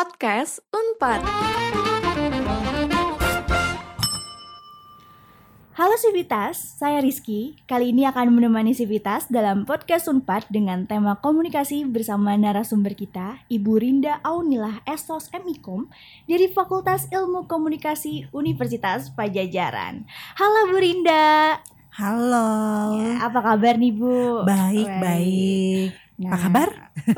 Podcast Unpad. Halo Sivitas, saya Rizky. Kali ini akan menemani Sivitas dalam podcast Unpad dengan tema komunikasi bersama narasumber kita, Ibu Rinda Aunilah Esos MIKOM dari Fakultas Ilmu Komunikasi Universitas Pajajaran. Halo Bu Rinda. Halo. Ya, apa kabar nih Bu? Baik, Baik. baik. Nah, Apa kabar?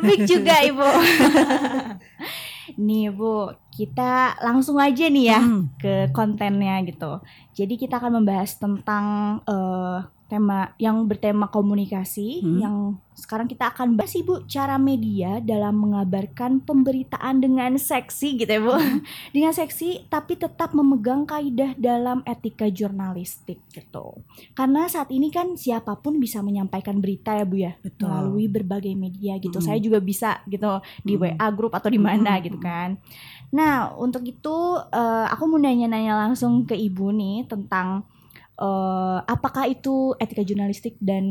Baik juga Ibu. nih Bu, kita langsung aja nih ya Hmm, ke kontennya gitu. Jadi kita akan membahas tentang eh, tema yang bertema komunikasi Hmm. yang sekarang kita akan bahas Ibu cara media dalam mengabarkan pemberitaan dengan seksi gitu ya Bu. Hmm. dengan seksi tapi tetap memegang kaidah dalam etika jurnalistik gitu. Karena saat ini kan siapa pun bisa menyampaikan berita ya Bu ya Betul. melalui berbagai media gitu. Mm-mm. Saya juga bisa gitu di Mm-mm. WA grup atau di mana Mm-mm. gitu kan. Nah, untuk itu eh, aku mau nanya-nanya langsung ke Ibu nih tentang eh, apakah itu etika jurnalistik dan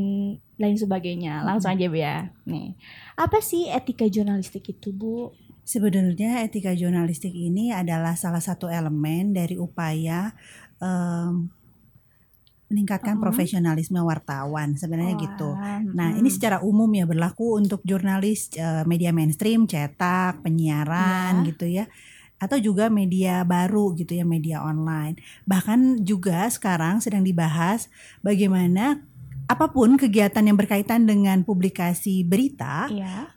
lain sebagainya. Langsung aja Bu ya. Nih. Apa sih etika jurnalistik itu, Bu? Sebenarnya etika jurnalistik ini adalah salah satu elemen dari upaya em, meningkatkan Mhm. profesionalisme wartawan. Sebenarnya gitu. Wah, Nah, mm. ini secara umum ya berlaku untuk jurnalis eh, media mainstream, cetak, penyiaran Ya. gitu ya. Atau juga media baru gitu ya, media online. Bahkan juga sekarang sedang dibahas bagaimana apa pun kegiatan yang berkaitan dengan publikasi berita Iya.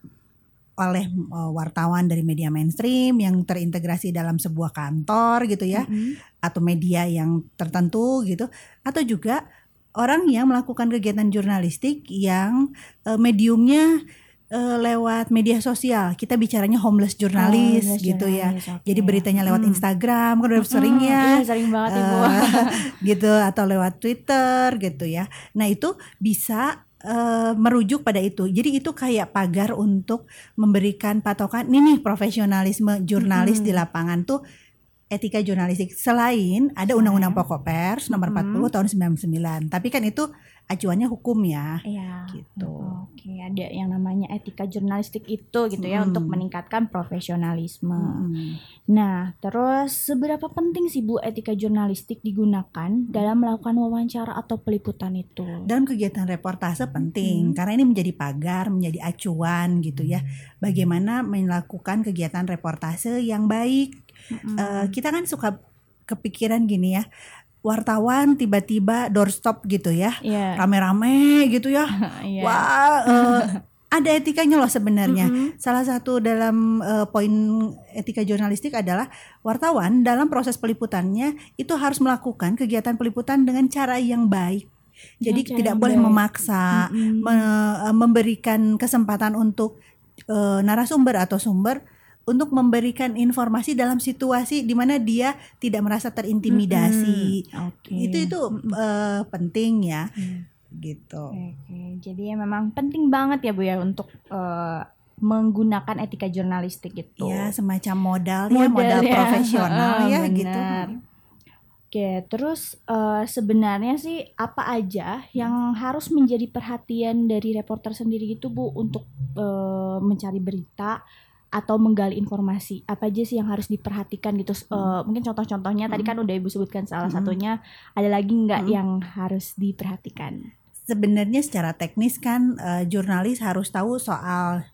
oleh eh, wartawan dari media mainstream yang terintegrasi dalam sebuah kantor gitu ya Mm-mm. atau media yang tertentu gitu atau juga orang yang melakukan kegiatan jurnalistik yang eh, mediumnya eh, lewat media sosial kita bicaranya homeless jurnalis Oh, gitu ya oke. jadi beritanya lewat Mm. Instagram kan udah Mm-mm, sering ya iya, sering banget Ibu. eh, gitu atau lewat Twitter gitu ya. Nah itu bisa eh, merujuk pada itu. Jadi itu kayak pagar untuk memberikan patokan ini nih profesionalisme jurnalis Mm-mm. di lapangan tuh etika jurnalistik. Selain ada Undang-Undang Pokok Pers nomor Mm-mm. 40 tahun 99. Tapi kan itu acuannya hukum ya. Iya. Gitu. Oke, ada yang namanya etika jurnalistik itu gitu ya untuk meningkatkan profesionalisme. Mm-mm. Nah, terus seberapa penting sih Bu etika jurnalistik digunakan dalam melakukan wawancara atau peliputan itu? Dalam kegiatan reportase penting Mm-mm. karena ini menjadi pagar, menjadi acuan gitu ya. Bagaimana melakukan kegiatan reportase yang baik. Mm-mm. Eh, kita kan suka kepikiran gini ya. Wartawan tiba-tiba doorstop gitu ya. Iya. Rame-rame gitu ya. Iya. Wah, eh, ada etikanya loh sebenarnya. Mm-mm. Salah satu dalam eh, poin etika jurnalistik adalah wartawan dalam proses peliputannya itu harus melakukan kegiatan peliputan dengan cara yang baik. Jadi cara tidak boleh baik. memaksa, Mm-mm. me- eh, memberikan kesempatan untuk eh, narasumber atau sumber untuk memberikan informasi dalam situasi di mana dia tidak merasa terintimidasi. Mm-mm. Oke. Itu itu eh, penting ya, Iya. gitu. Oke, jadi ya memang penting banget ya Bu ya untuk eh, menggunakan etika jurnalistik itu. Ya semacam modal, ya modal ya. profesional Heeh, ya gitu. benar. Oke, terus eh, sebenarnya sih apa aja yang harus menjadi perhatian dari reporter sendiri gitu Bu untuk eh, mencari berita atau menggali informasi? Apa aja sih yang harus diperhatikan gitu? Eh, mungkin contoh-contohnya tadi kan udah Ibu sebutkan salah Mm. satunya. Ada lagi nggak Mm. yang harus diperhatikan? Sebenarnya secara teknis kan eh, jurnalis harus tahu soal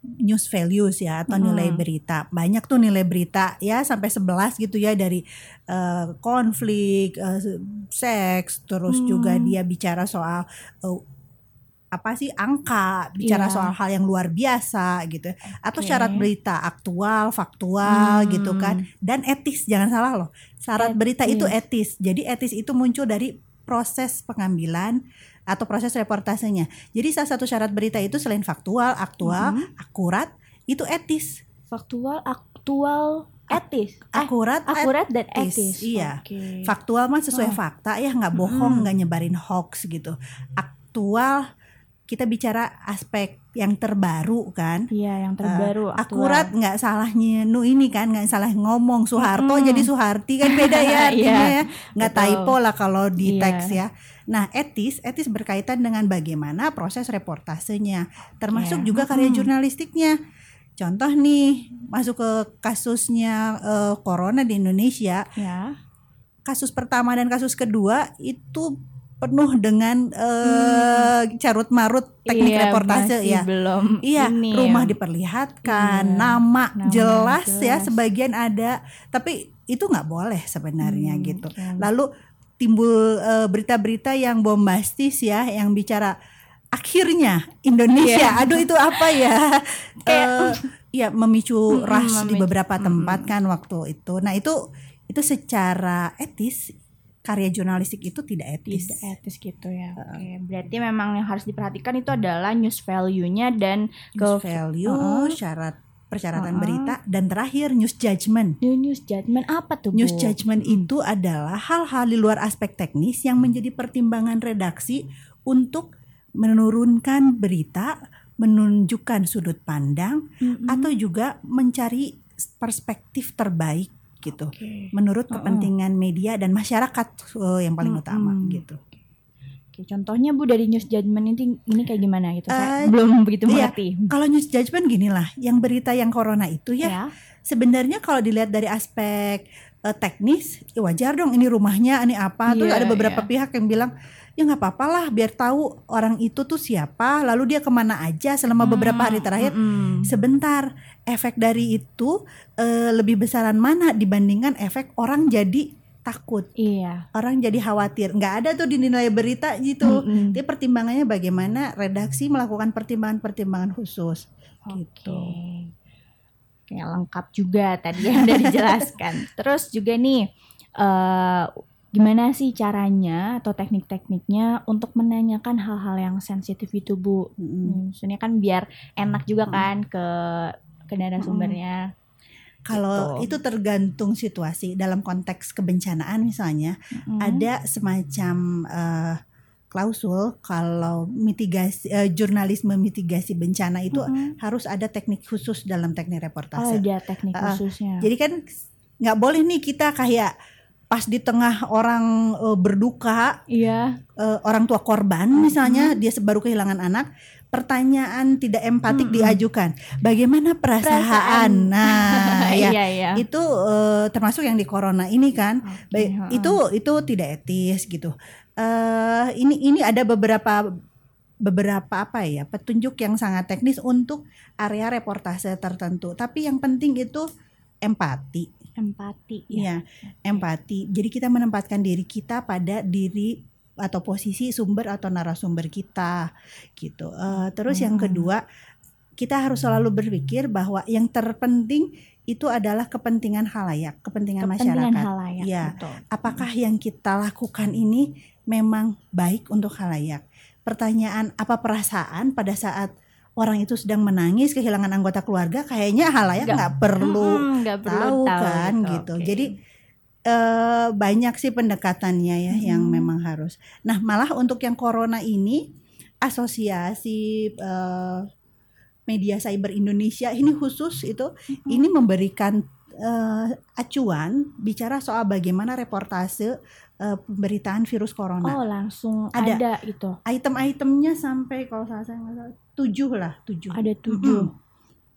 news values ya atau Mm-mm. nilai berita. Banyak tuh nilai berita ya sampai 11 gitu ya dari eh, konflik, eh, seks, terus Hmm. juga dia bicara soal eh, apa sih angka, bicara Iya. soal hal yang luar biasa gitu. Atau syarat berita aktual, faktual Hmm. gitu kan. Dan etis, jangan salah loh. Syarat berita itu Etis. etis. Jadi etis itu muncul dari proses pengambilan atau proses reportasenya. Jadi salah satu syarat berita itu selain faktual, aktual, Mhm. akurat, itu etis. Faktual, aktual, etis. Eh, Akurat, akurat dan etis, etis. iya. Oke. faktual mah sesuai Oh. fakta ya, nggak bohong, Mm-mm. nggak nyebarin hoax gitu. Aktual kita bicara aspek yang terbaru kan. Iya, yang terbaru. aktual. akurat nggak salahnya nu ini kan nggak salah ngomong Soeharto Mm-mm. jadi Soeharti kan beda ya artinya Iya, ya nggak typo lah kalau di Iya. teks ya nah etis etis berkaitan dengan bagaimana proses reportasenya termasuk Iya. juga karya Mm-mm. jurnalistiknya contoh nih masuk ke kasusnya eh, corona di Indonesia Ya. kasus pertama dan kasus kedua itu penuh dengan eh, carut marut teknik Hmm. Iya, reportase ya Belum Iya, ini rumah ya. diperlihatkan, Iya, nama, nama jelas, ya, jelas. sebagian ada, tapi itu nggak boleh sebenarnya Hmm, gitu. oke. Lalu timbul eh, berita-berita yang bombastis ya, yang bicara akhirnya Indonesia, Iya. aduh itu apa ya? Eh, ya memicu ras di memicu- beberapa tempat mm-mm. kan waktu itu. Nah itu itu secara etis karya jurnalistik itu tidak etis. tidak etis gitu ya. Oke, berarti memang yang harus diperhatikan itu adalah news value-nya dan News value, Uh-uh. syarat persyaratan Uh-uh. berita, dan terakhir news judgment. new news judgment apa tuh, News Bu? judgment Mm. itu adalah hal-hal di luar aspek teknis yang menjadi pertimbangan redaksi untuk menurunkan berita, menunjukkan sudut pandang, Mm-mm. atau juga mencari perspektif terbaik gitu. Oke. Menurut Uh-uh. kepentingan media dan masyarakat eh, yang paling Mm-mm. utama gitu. Oke, contohnya Bu dari news judgment ini ini kayak gimana gitu? Saya Eh, belum begitu iya. mengerti. Kalau news judgment gini lah, yang berita yang corona itu ya Ya. sebenarnya kalau dilihat dari aspek eh, teknis ya wajar dong ini rumahnya ini apa terus Iya, ada beberapa iya. pihak yang bilang ya nggak apa-apa lah biar tahu orang itu tuh siapa lalu dia ke mana aja selama beberapa hari terakhir Mm-mm. sebentar efek dari itu eh, lebih besaran mana dibandingkan efek orang jadi takut Iya. orang jadi khawatir nggak ada tuh dinilai berita gitu Mm-mm. jadi pertimbangannya bagaimana redaksi melakukan pertimbangan-pertimbangan khusus gitu. Oke. Oke, lengkap juga tadi yang udah dijelaskan. Terus juga nih eh gimana sih caranya atau teknik-tekniknya untuk menanyakan hal-hal yang sensitif itu, Bu? Hmm, Maksudnya kan biar enak juga Hmm. kan ke ke narasumbernya. Kalau Gitu. itu tergantung situasi dalam konteks kebencanaan misalnya Mm. ada semacam eh, klausul kalau mitigasi eh, jurnalisme mitigasi bencana itu Mm-mm. harus ada teknik khusus dalam teknik Oh, reportase. ada teknik khususnya. Jadi kan nggak boleh nih kita kayak pas di tengah orang eh, berduka iya. eh, orang tua korban misalnya dia baru kehilangan anak pertanyaan tidak empatik diajukan bagaimana perasaan, Perasaan. nah ya iya, iya. itu eh, termasuk yang di corona ini kan heeh. itu itu tidak etis gitu eh ini ini ada beberapa beberapa apa ya petunjuk yang sangat teknis untuk area reportase tertentu tapi yang penting itu empati empati ya. ya empati jadi kita menempatkan diri kita pada diri atau posisi sumber atau narasumber kita gitu Eh, terus yang Hmm. kedua kita harus selalu berpikir bahwa yang terpenting itu adalah kepentingan halayak kepentingan, Kepentingan masyarakat halayak. Iya. betul. apakah yang kita lakukan ini memang baik untuk halayak? Pertanyaan apa perasaan pada saat orang itu sedang menangis kehilangan anggota keluarga? Kayaknya halayak Nggak- perlu Mm-mm, nggak perlu tahu kan gitu. Oke. Jadi eh, banyak sih pendekatannya ya yang Mhm. memang harus. Nah malah untuk yang corona ini asosiasi eh, media cyber Indonesia ini khusus itu Mm-mm. ini memberikan eh, acuan bicara soal bagaimana reportase eh, pemberitaan virus corona. oh langsung Ada. ada, itu. Item-itemnya sampai kalau salah saya nggak salah tujuh lah tujuh. Ada tujuh. Mm-mm.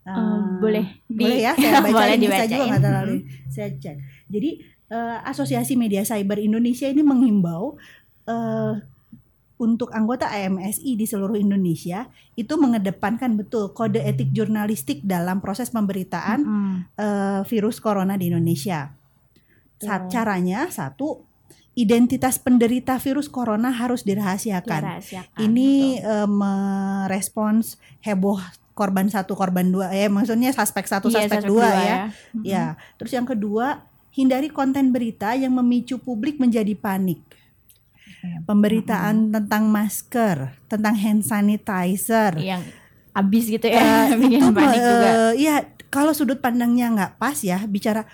Eh, Eh, boleh di- boleh ya saya bacain boleh ini saya juga nggak terlalu saya cek. Jadi eh, Asosiasi Media Cyber Indonesia ini menghimbau eh, untuk anggota AMSI di seluruh Indonesia itu mengedepankan betul kode etik jurnalistik dalam proses pemberitaan Mm-mm. eh, virus corona di Indonesia. Sa-. Caranya satu, identitas penderita virus corona harus dirahasiakan. Dirahasiakan, Ini betul. eh, merespons heboh korban satu, korban dua, ya maksudnya suspek satu, Iya, suspek dua, dua ya. Mm-mm. Ya, terus yang kedua, hindari konten berita yang memicu publik menjadi panik. Pemberitaan tentang masker, tentang hand sanitizer, yang abis gitu ya Eh, bikin itu panik eh, juga Iya, kalau sudut pandangnya nggak pas ya bicara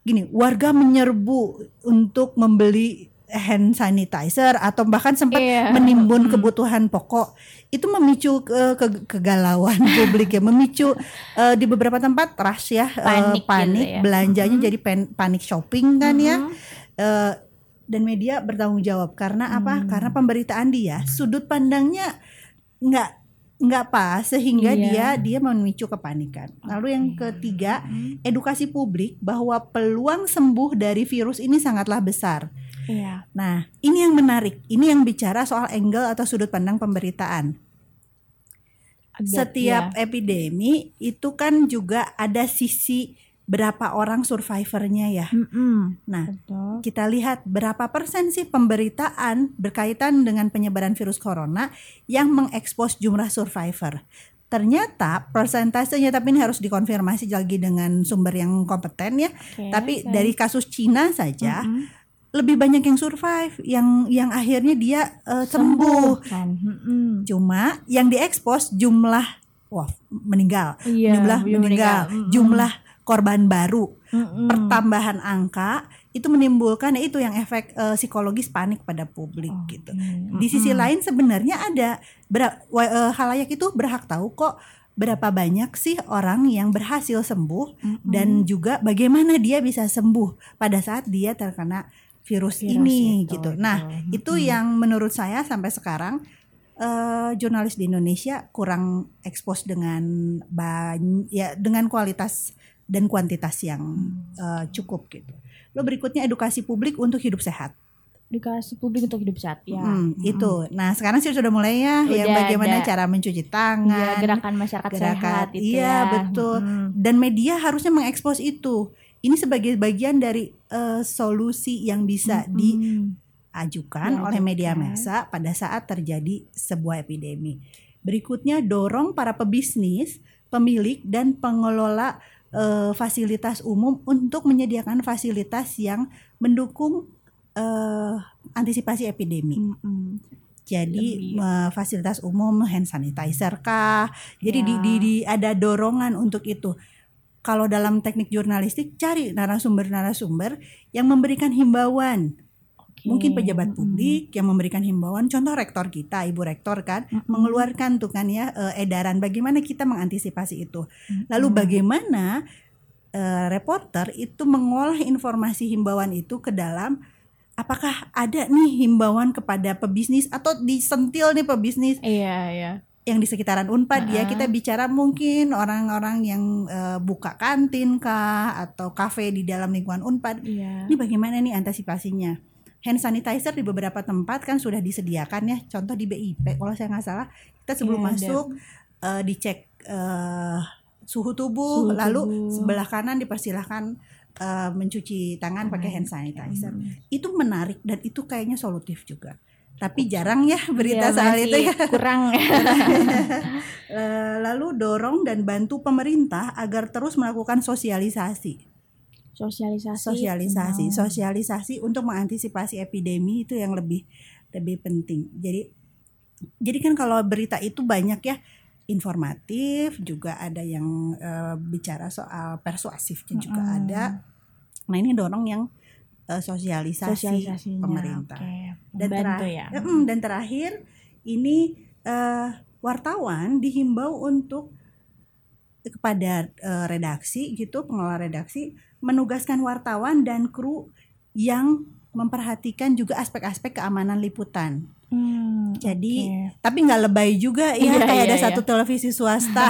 gini, warga menyerbu untuk membeli hand sanitizer atau bahkan sempat Iya. menimbun Mm. kebutuhan pokok itu memicu ke- ke- kegalauan publik ya, memicu eh, di beberapa tempat rush ya, eh, Panik gitu panik ya. belanjanya Mhm. jadi pen- panik shopping kan ya. Mhm. Dan media bertanggung jawab karena apa? Hmm. Karena pemberitaan dia sudut pandangnya nggak nggak pas sehingga Iya. dia dia memicu kepanikan. Lalu yang ketiga, Mm, edukasi publik bahwa peluang sembuh dari virus ini sangatlah besar. Iya. Nah, ini yang menarik. Ini yang bicara soal angle atau sudut pandang pemberitaan. Agak- Setiap iya. epidemi itu kan juga ada sisi berapa orang survivornya ya. Mm-mm. Nah, Betul. kita lihat berapa persen sih pemberitaan berkaitan dengan penyebaran virus corona yang mengekspos jumlah survivor. Ternyata persentasenya tapi ini harus dikonfirmasi lagi dengan sumber yang kompeten ya. Oke, tapi baik. dari kasus Cina saja Mm-mm. lebih banyak yang survive, yang yang akhirnya dia eh, sembuh. kan. Mm-mm. Cuma yang diekspos jumlah wah meninggal, Iya, jumlah belum meninggal, Mm-mm. jumlah korban baru, Mm-mm. pertambahan angka itu menimbulkan itu yang efek eh, psikologis panik pada publik Oke. gitu. Di sisi lain sebenarnya ada ber- eh, halayak itu berhak tahu kok berapa banyak sih orang yang berhasil sembuh Mm-mm. dan juga bagaimana dia bisa sembuh pada saat dia terkena virus, Virus ini itu, gitu. itu. Nah, itu Mm-mm. yang menurut saya sampai sekarang eh, jurnalis di Indonesia kurang ekspos dengan banyak ya dengan kualitas dan kuantitas yang eh, cukup gitu. Lo berikutnya edukasi publik untuk hidup sehat. dikasih publik untuk hidup sehat ya. Hmm, Mm-mm. itu. Nah, sekarang sih sudah mulai ya yang Udah bagaimana ada. cara mencuci Iya, tangan. gerakan masyarakat gerakan. sehat itu Iya, ya. betul. Mm-mm. dan media harusnya mengekspos itu. Ini sebagai bagian dari eh, solusi yang bisa Mm-mm. diajukan Diajukan. oleh media massa pada saat terjadi sebuah epidemi. Berikutnya dorong para pebisnis, pemilik dan pengelola eh, fasilitas umum untuk menyediakan fasilitas yang mendukung eh, antisipasi epidemi. Mm-mm. Jadi Lebih- eh, fasilitas umum hand sanitizer kah? Jadi di, Ya. di, di- ada dorongan untuk itu. Kalau dalam teknik jurnalistik cari narasumber-narasumber yang memberikan himbauan. Mungkin pejabat publik yang memberikan himbauan. Contoh rektor kita, Ibu Rektor kan mengeluarkan tuh kan ya eh, edaran bagaimana kita mengantisipasi itu. Lalu bagaimana eh, reporter itu mengolah informasi himbauan itu ke dalam apakah ada nih himbauan kepada pebisnis atau disentil nih pebisnis Iya, iya. yang di sekitaran Unpad ya Ha-ha. kita bicara mungkin orang-orang yang eh, buka kantin kah atau kafe di dalam lingkungan Unpad Iya. ini bagaimana nih antisipasinya hand sanitizer di beberapa tempat kan sudah disediakan ya. Contoh di BIP kalau saya nggak salah kita sebelum Iya, ada. masuk eh, dicek eh, suhu tubuh Suhu lalu tubuh. sebelah kanan dipersilahkan eh, mencuci tangan pakai hand sanitizer. Itu menarik dan itu kayaknya solutif juga. Tapi jarang ya berita Iya, soal itu ya. kurang. Lalu dorong dan bantu pemerintah agar terus melakukan sosialisasi sosialisasi sosialisasi sosialisasi untuk mengantisipasi epidemi itu yang lebih lebih penting. Jadi jadi kan kalau berita itu banyak ya informatif juga ada yang eh, bicara soal persuasifnya juga Mm-mm. ada. Nah ini dorong yang eh, sosialisasi pemerintah. oke. dan terakhir ya. Dan terakhir ini eh, wartawan dihimbau untuk kepada eh, redaksi gitu pengelola redaksi menugaskan wartawan dan kru yang memperhatikan juga aspek-aspek keamanan liputan. Hmm, Jadi oke. tapi nggak lebay juga ya Iya, kayak iya, ada iya. satu televisi swasta.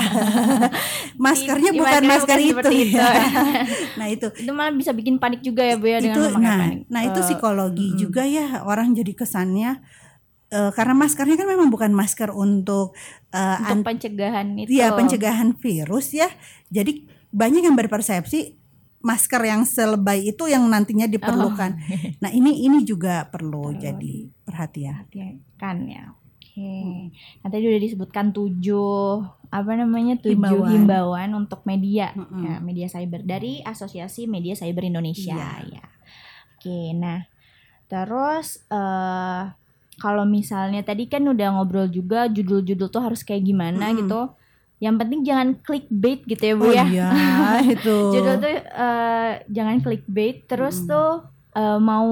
Maskernya Di- bukan masker bukan itu. itu. ya. nah itu itu malah bisa bikin panik juga ya bu ya dengan itu memakai nah panik. nah itu Eh, psikologi mm-mm. juga ya orang jadi kesannya eh, karena maskernya kan memang bukan masker untuk eh, untuk an- pencegahan itu ya pencegahan virus ya jadi banyak yang berpersepsi masker yang selebay itu yang nantinya diperlukan nah ini ini juga perlu Perlu jadi perhatian kan ya oke nah tadi udah disebutkan tujuh apa namanya tujuh Himbauan. himbauan, untuk media Mm-mm. ya, media cyber dari Asosiasi Media Cyber Indonesia Iya. ya oke nah terus eh kalau misalnya tadi kan udah ngobrol juga judul-judul tuh harus kayak gimana Mm-mm. gitu yang penting jangan clickbait gitu ya bu oh ya iya itu judul tuh eh, jangan clickbait terus Mm-mm. tuh eh, mau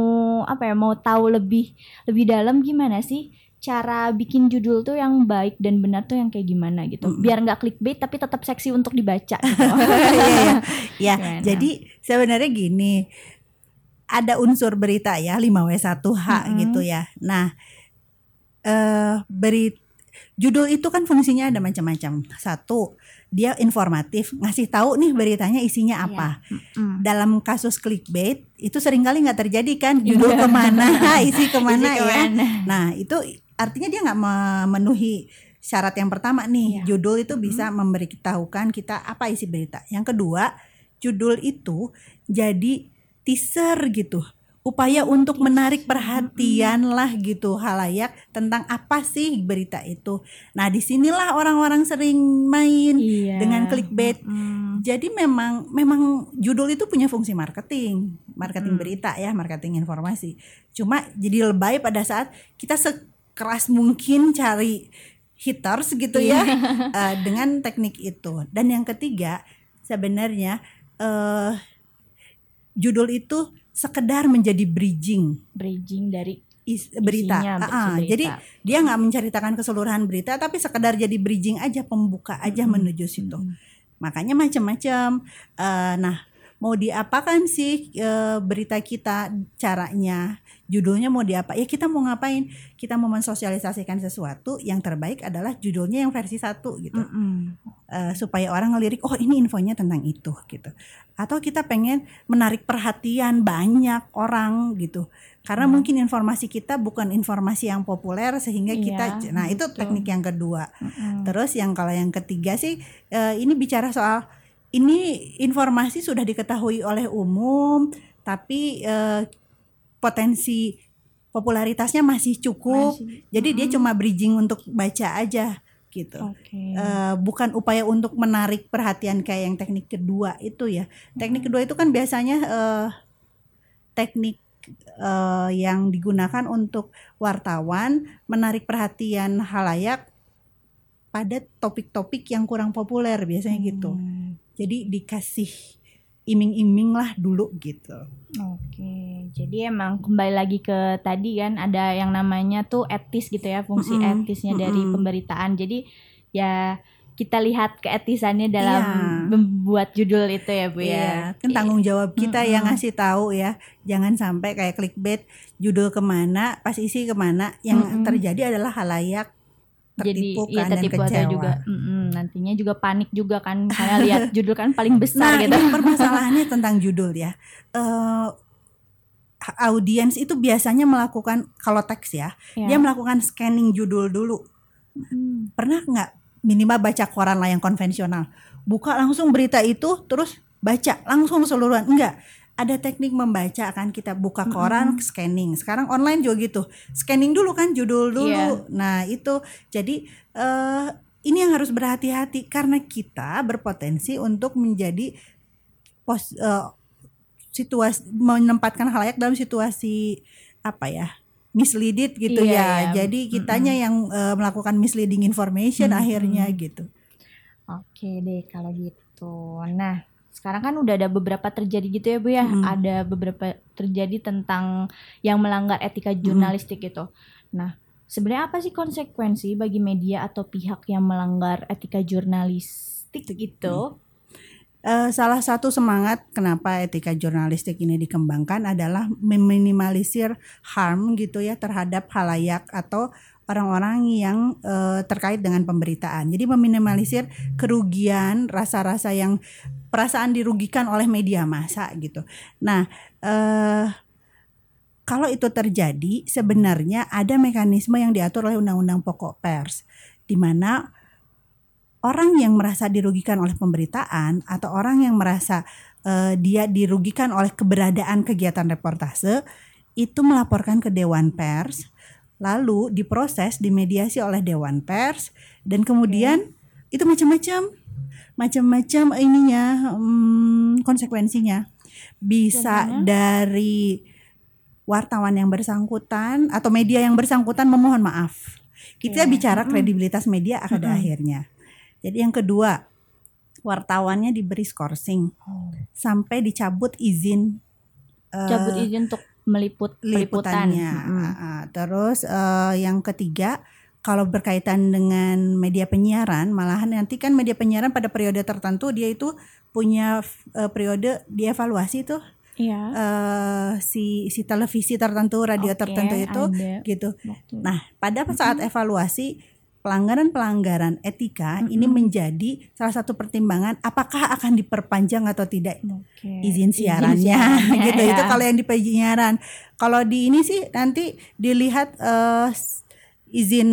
apa ya mau tahu lebih lebih dalam gimana sih cara bikin judul tuh yang baik dan benar tuh yang kayak gimana gitu Mm-mm. biar nggak clickbait tapi tetap seksi untuk dibaca gitu. Iya, iya. ya Gimana? jadi sebenarnya gini ada unsur berita ya 5W1H Mm-mm. gitu ya nah eh beri judul itu kan fungsinya ada macam-macam. Satu, dia informatif, ngasih tahu nih beritanya isinya apa. Mm. Dalam kasus clickbait itu sering kali nggak terjadi kan judul ke mana, isi ke mana Isi ya. ke mana. Nah itu artinya dia nggak memenuhi syarat yang pertama nih. Iya. Judul itu bisa memberitahukan kita apa isi berita. Yang kedua, judul itu jadi teaser gitu. Upaya untuk menarik perhatian lah gitu halayak tentang apa sih berita itu. Nah di sinilah orang-orang sering main Iya. dengan clickbait. Mm. Jadi memang memang judul itu punya fungsi marketing, marketing Hmm. berita ya, marketing informasi. Cuma jadi lebay pada saat kita sekeras mungkin cari haters gitu ya eh, dengan teknik itu. Dan yang ketiga sebenarnya eh judul itu sekedar menjadi bridging Bridging dari is- berita. Isinya, Ah, ah, berita. Jadi dia nggak menceritakan keseluruhan berita, tapi sekedar jadi bridging aja, pembuka aja Mm-mm. menuju situ. Mm-mm. Makanya macam-macam. Eh, nah, mau diapakan sih eh, berita kita caranya? Judulnya mau diapa? Ya kita mau ngapain? Kita mau mensosialisasikan sesuatu yang terbaik adalah judulnya yang versi satu gitu. Mm-mm. Eh, supaya orang ngelirik oh ini infonya tentang itu gitu atau kita pengen menarik perhatian banyak orang gitu karena Hmm. mungkin informasi kita bukan informasi yang populer sehingga kita Iya, nah itu betul. teknik yang kedua Mm-mm. terus yang kalau yang ketiga sih eh, ini bicara soal ini informasi sudah diketahui oleh umum tapi eh, potensi popularitasnya masih cukup Masih- jadi dia Mm-mm. cuma bridging untuk baca aja gitu Oke. Eh, bukan upaya untuk menarik perhatian kayak yang teknik kedua itu ya. Hmm. Teknik kedua itu kan biasanya eh, teknik eh, yang digunakan untuk wartawan menarik perhatian halayak pada topik-topik yang kurang populer biasanya gitu. Hmm. Jadi dikasih iming-iming lah dulu gitu. Oke, jadi emang kembali lagi ke tadi kan ada yang namanya tuh etis gitu ya fungsi Mm-mm, etisnya dari mm-mm. pemberitaan. Jadi ya kita lihat keetisannya dalam Iya. membuat judul itu ya bu Iya, ya. kan tanggung jawab kita yang Mm-mm. ngasih tahu ya. Jangan sampai kayak clickbait judul ke mana, pas isi ke mana, yang Mm-mm. terjadi adalah halayak tertipu iya kan dan tertipu atau kecewa. juga mm-mm, nantinya juga panik juga kan karena lihat judul kan paling besar Nah, gitu. ini permasalahannya tentang judul ya. Eh audiens itu biasanya melakukan kalau teks ya, Ya. dia melakukan scanning judul dulu. Mm. Pernah nggak minimal baca koran lah yang konvensional, buka langsung berita itu, terus baca langsung keseluruhan? Enggak. Ada teknik membaca kan kita buka koran scanning. Sekarang online juga gitu. Scanning dulu kan judul dulu. Iya. Nah, itu jadi eh ini yang harus berhati-hati karena kita berpotensi untuk menjadi pos eh, situasi menempatkan halayak dalam situasi apa ya? misleaded gitu Iya, ya. iya. Jadi kitanya yang eh, melakukan misleading information Mm-mm. akhirnya gitu. Oke deh kalau gitu. Nah, sekarang kan udah ada beberapa terjadi gitu ya Bu ya. Mm. Ada beberapa terjadi tentang yang melanggar etika jurnalistik gitu. Nah, sebenarnya apa sih konsekuensi bagi media atau pihak yang melanggar etika jurnalistik gitu? Eh, salah satu semangat kenapa etika jurnalistik ini dikembangkan adalah meminimalisir harm gitu ya terhadap halayak atau orang-orang yang eh, terkait dengan pemberitaan. Jadi meminimalisir kerugian, rasa-rasa yang perasaan dirugikan oleh media massa gitu. Nah, eh kalau itu terjadi sebenarnya ada mekanisme yang diatur oleh Undang-Undang Pokok Pers di mana orang yang merasa dirugikan oleh pemberitaan atau orang yang merasa eh, dia dirugikan oleh keberadaan kegiatan reportase itu melaporkan ke Dewan Pers lalu diproses dimediasi oleh Dewan Pers dan kemudian itu macam-macam. Macam-macam ininya hmm, konsekuensinya. Bisa Contohnya? dari wartawan yang bersangkutan atau media yang bersangkutan memohon maaf. Kita Oke. bicara kredibilitas media pada Mm-mm. akhirnya. Jadi yang kedua wartawannya diberi skorsing sampai dicabut izin eh, Cabut izin untuk meliput peliputan. liputannya. Ah, ah. Terus eh, yang ketiga, kalau berkaitan dengan media penyiaran, malahan nanti kan media penyiaran pada periode tertentu dia itu punya eh, periode dievaluasi tuh Iya. eh, si si televisi tertentu, radio Oke, tertentu itu ada gitu. waktu. Nah, pada saat evaluasi pelanggaran-pelanggaran etika ini Mm-mm. menjadi salah satu pertimbangan apakah akan diperpanjang atau tidak Oke. izin siarannya siarannya, gitu ya. itu kalau yang di penyiaran kalau di ini sih nanti dilihat s- izin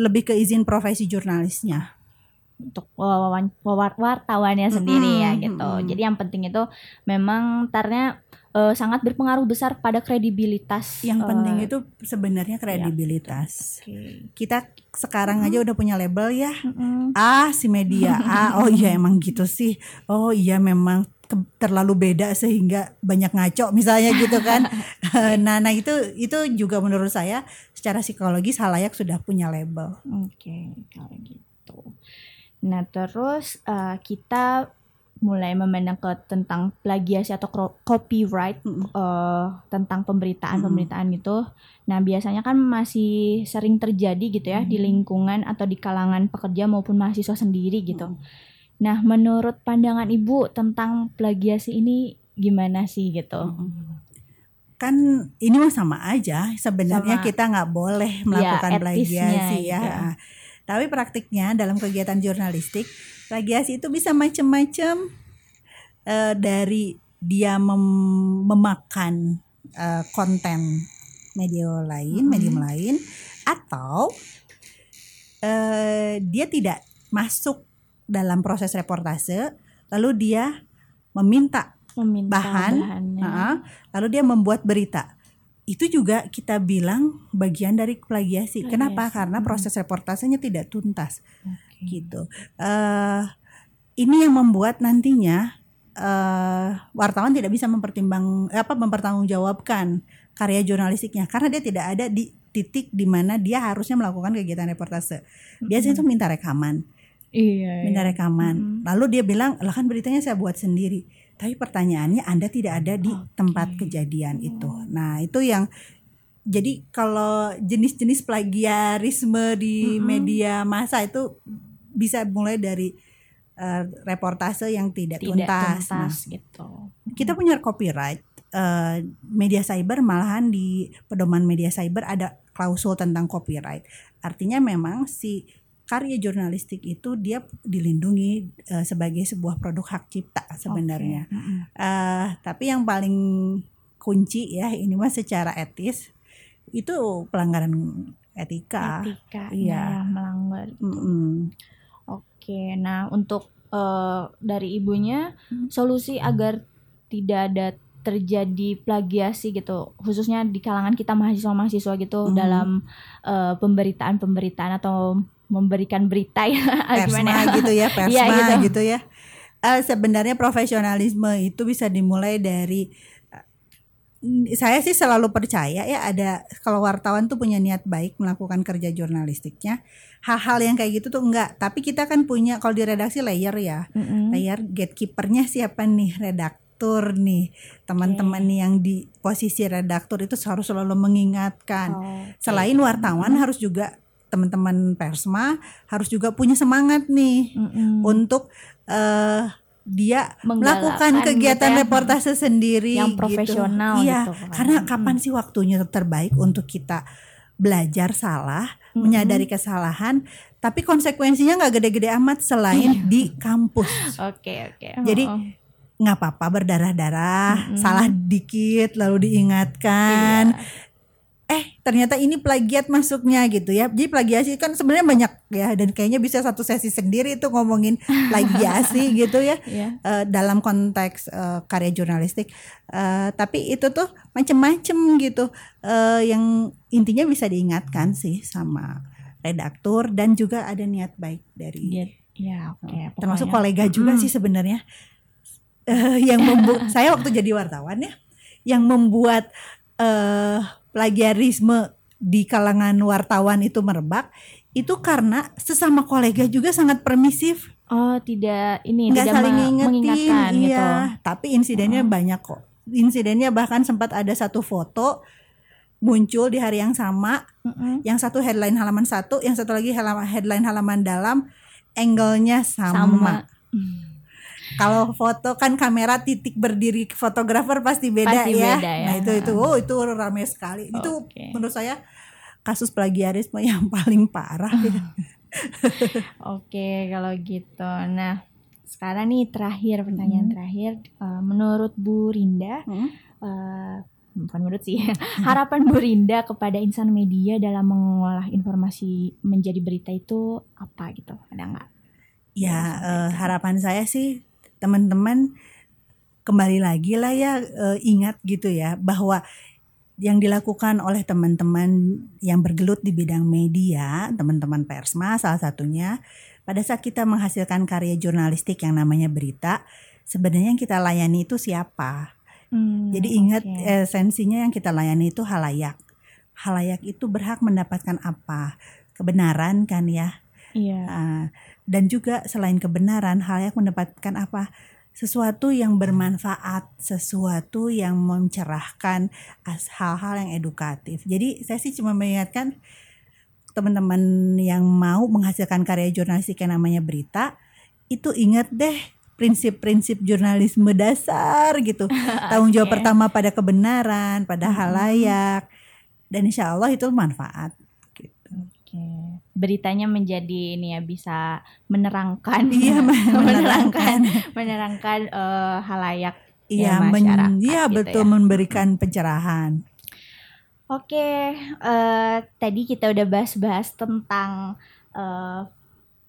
lebih ke izin profesi jurnalisnya untuk wartawannya sendiri ya Mm-mm, gitu. Jadi yang penting itu memang tarnya eh, sangat berpengaruh besar pada kredibilitas. yang eh, penting itu sebenarnya kredibilitas oke. kita sekarang aja udah punya label ya Mm-mm. ah si media ah oh iya emang gitu sih oh iya memang ke- terlalu beda sehingga banyak ngaco misalnya gitu kan nah nah itu itu juga menurut saya secara psikologis halayak sudah punya label Oke, kalau gitu. Nah, terus eh, kita mulai memandang ke tentang plagiasi atau copyright Mm-mm. eh, tentang pemberitaan-pemberitaan gitu. Nah, biasanya kan masih sering terjadi gitu ya di Mm. lingkungan atau di kalangan pekerja maupun mahasiswa sendiri gitu. Mm. Nah, menurut pandangan Ibu tentang plagiasi ini gimana sih gitu? kan ini mah sama aja sebenarnya Sama. kita nggak boleh melakukan etisnya plagiasi ya gitu. Tapi praktiknya dalam kegiatan jurnalistik plagiasi itu bisa macam-macam eh, dari dia mem- memakan eh, konten media lain Mhm. medium lain atau eh, dia tidak masuk dalam proses reportase lalu dia meminta Meminta Bahan, bahannya. Heeh. lalu dia membuat berita. Itu juga kita bilang bagian dari plagiasi. Kenapa? Karena Hmm. proses reportasenya tidak tuntas Oke. gitu. eh ini yang membuat nantinya eh wartawan tidak bisa mempertimbang apa mempertanggungjawabkan karya jurnalistiknya karena dia tidak ada di titik di mana dia harusnya melakukan kegiatan reportase. Biasanya itu minta rekaman Iya. minta iya. rekaman. Mm-mm. Lalu dia bilang, lah kan beritanya saya buat sendiri. Tapi pertanyaannya Anda tidak ada di Oke. tempat kejadian itu. Nah itu yang jadi kalau jenis-jenis plagiarisme di Mm-mm. media massa itu bisa mulai dari eh, reportase yang tidak, Tidak tuntas. tuntas, Nah, gitu. kita punya copyright. eh, media cyber malahan di pedoman media cyber ada klausul tentang copyright. Artinya memang si karya jurnalistik itu dia dilindungi eh, sebagai sebuah produk hak cipta sebenarnya. Oke. Mm-mm. Eh, tapi yang paling kunci ya ini mah secara etis itu pelanggaran etika. Etika Iya. ya, melanggar. Mm-mm. Oke, nah untuk eh, dari ibunya Hmm. solusi agar tidak ada terjadi plagiasi gitu, khususnya di kalangan kita mahasiswa-mahasiswa gitu Hmm. dalam eh, pemberitaan-pemberitaan atau memberikan berita ya persma gimana ya? gitu ya persma Iya, gitu. gitu. ya Eh, sebenarnya profesionalisme itu bisa dimulai dari eh, saya sih selalu percaya ya ada kalau wartawan tuh punya niat baik melakukan kerja jurnalistiknya hal-hal yang kayak gitu tuh enggak tapi kita kan punya kalau di redaksi layer ya Mm-mm. layer gatekeepernya siapa nih redaktur nih teman-teman nih yang di posisi redaktur itu harus selalu mengingatkan Oke. selain wartawan harus juga teman-teman persma harus juga punya semangat nih Mm-mm. untuk eh dia melakukan kegiatan gitu ya. reportase sendiri Yang gitu. profesional Iya, gitu kan. karena Mm. kapan sih waktunya terbaik untuk kita belajar salah, Mm-mm. menyadari kesalahan, tapi konsekuensinya nggak gede-gede amat selain di kampus. Oke oke. Jadi, Oh, oh. nggak apa-apa berdarah-darah, Mm-mm. salah dikit lalu diingatkan. Iya. Eh, ternyata ini plagiat masuknya gitu ya. Jadi plagiasi kan sebenarnya banyak ya dan kayaknya bisa satu sesi sendiri itu ngomongin plagiasi gitu ya. Iya. eh, dalam konteks eh, karya jurnalistik. Eh, tapi itu tuh macem-macem gitu, eh, yang intinya bisa diingatkan sih sama redaktur dan juga ada niat baik dari Iya, Iya, oke. termasuk kolega juga Mm. sih sebenarnya Eh, yang membuat saya waktu jadi wartawan ya, yang membuat eh, plagiarisme di kalangan wartawan itu merebak itu karena sesama kolega juga sangat permisif Oh, tidak ini nggak tidak saling ngingetin mengingatkan iya gitu. tapi insidennya banyak kok insidennya bahkan sempat ada satu foto muncul di hari yang sama Mm-mm. yang satu headline halaman satu yang satu lagi halaman headline halaman dalam angle-nya sama, Sama. Kalau foto kan kamera titik berdiri fotografer pasti beda Pasti ya beda ya. nah itu itu oh itu ramai sekali itu Oke. menurut saya kasus plagiarisme yang paling parah. Oke, kalau gitu. Nah, sekarang nih terakhir pertanyaan Hmm. terakhir Eh, menurut Bu Rinda Hmm? eh, bukan menurut sih harapan Bu Rinda kepada insan media dalam mengolah informasi menjadi berita itu apa gitu ada nggak? Ya, Ya, sampaikan. harapan saya sih teman-teman kembali lagi lah ya eh, ingat gitu ya bahwa yang dilakukan oleh teman-teman yang bergelut di bidang media, teman-teman persma salah satunya, pada saat kita menghasilkan karya jurnalistik yang namanya berita, sebenarnya yang kita layani itu siapa? Hmm, Jadi ingat oke. esensinya yang kita layani itu halayak. Halayak itu berhak mendapatkan apa? Kebenaran kan ya. Iya. Ah, dan juga selain kebenaran, halayak mendapatkan apa? Sesuatu yang bermanfaat, sesuatu yang mencerahkan, hal-hal yang edukatif. Jadi saya sih cuma mengingatkan teman-teman yang mau menghasilkan karya jurnalistik yang namanya berita, itu ingat deh prinsip-prinsip jurnalisme dasar gitu. Tanggung jawab Oke. pertama pada kebenaran, pada Mhm. halayak, dan insya Allah itu manfaat. Gitu. Oke. Beritanya menjadi ini ya bisa menerangkan. Iya, menerangkan menerangkan. menerangkan eh, halayak Iya, ya, men- masyarakat iya gitu betul ya. memberikan pencerahan. Oke, eh, tadi kita udah bahas-bahas tentang eh,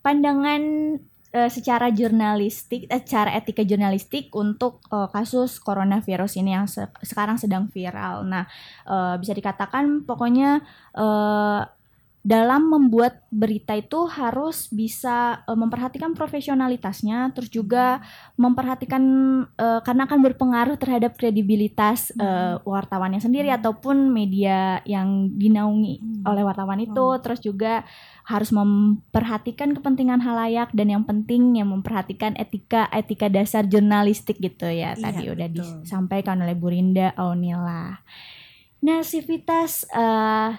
pandangan eh, secara jurnalistik, eh, secara etika jurnalistik untuk eh, kasus coronavirus ini yang se- sekarang sedang viral. Nah, eh, bisa dikatakan pokoknya eh, dalam membuat berita itu harus bisa eh, memperhatikan profesionalitasnya, terus juga memperhatikan eh, karena akan berpengaruh terhadap kredibilitas eh, wartawannya sendiri ataupun media yang dinaungi oleh wartawan itu, Hmm. terus juga harus memperhatikan kepentingan halayak dan yang penting yang memperhatikan etika etika dasar jurnalistik gitu ya Iya, tadi udah betul. disampaikan oleh Bu Rinda Aunila. Nah, Sivitas eh,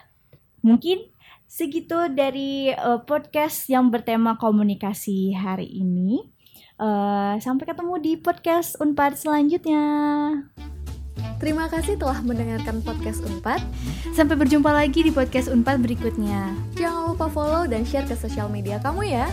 mungkin segitu dari eh, podcast yang bertema komunikasi hari ini. Eh, sampai ketemu di podcast Unpad selanjutnya. Terima kasih telah mendengarkan podcast Unpad. Sampai berjumpa lagi di podcast Unpad berikutnya. Jangan lupa follow dan share ke sosial media kamu ya.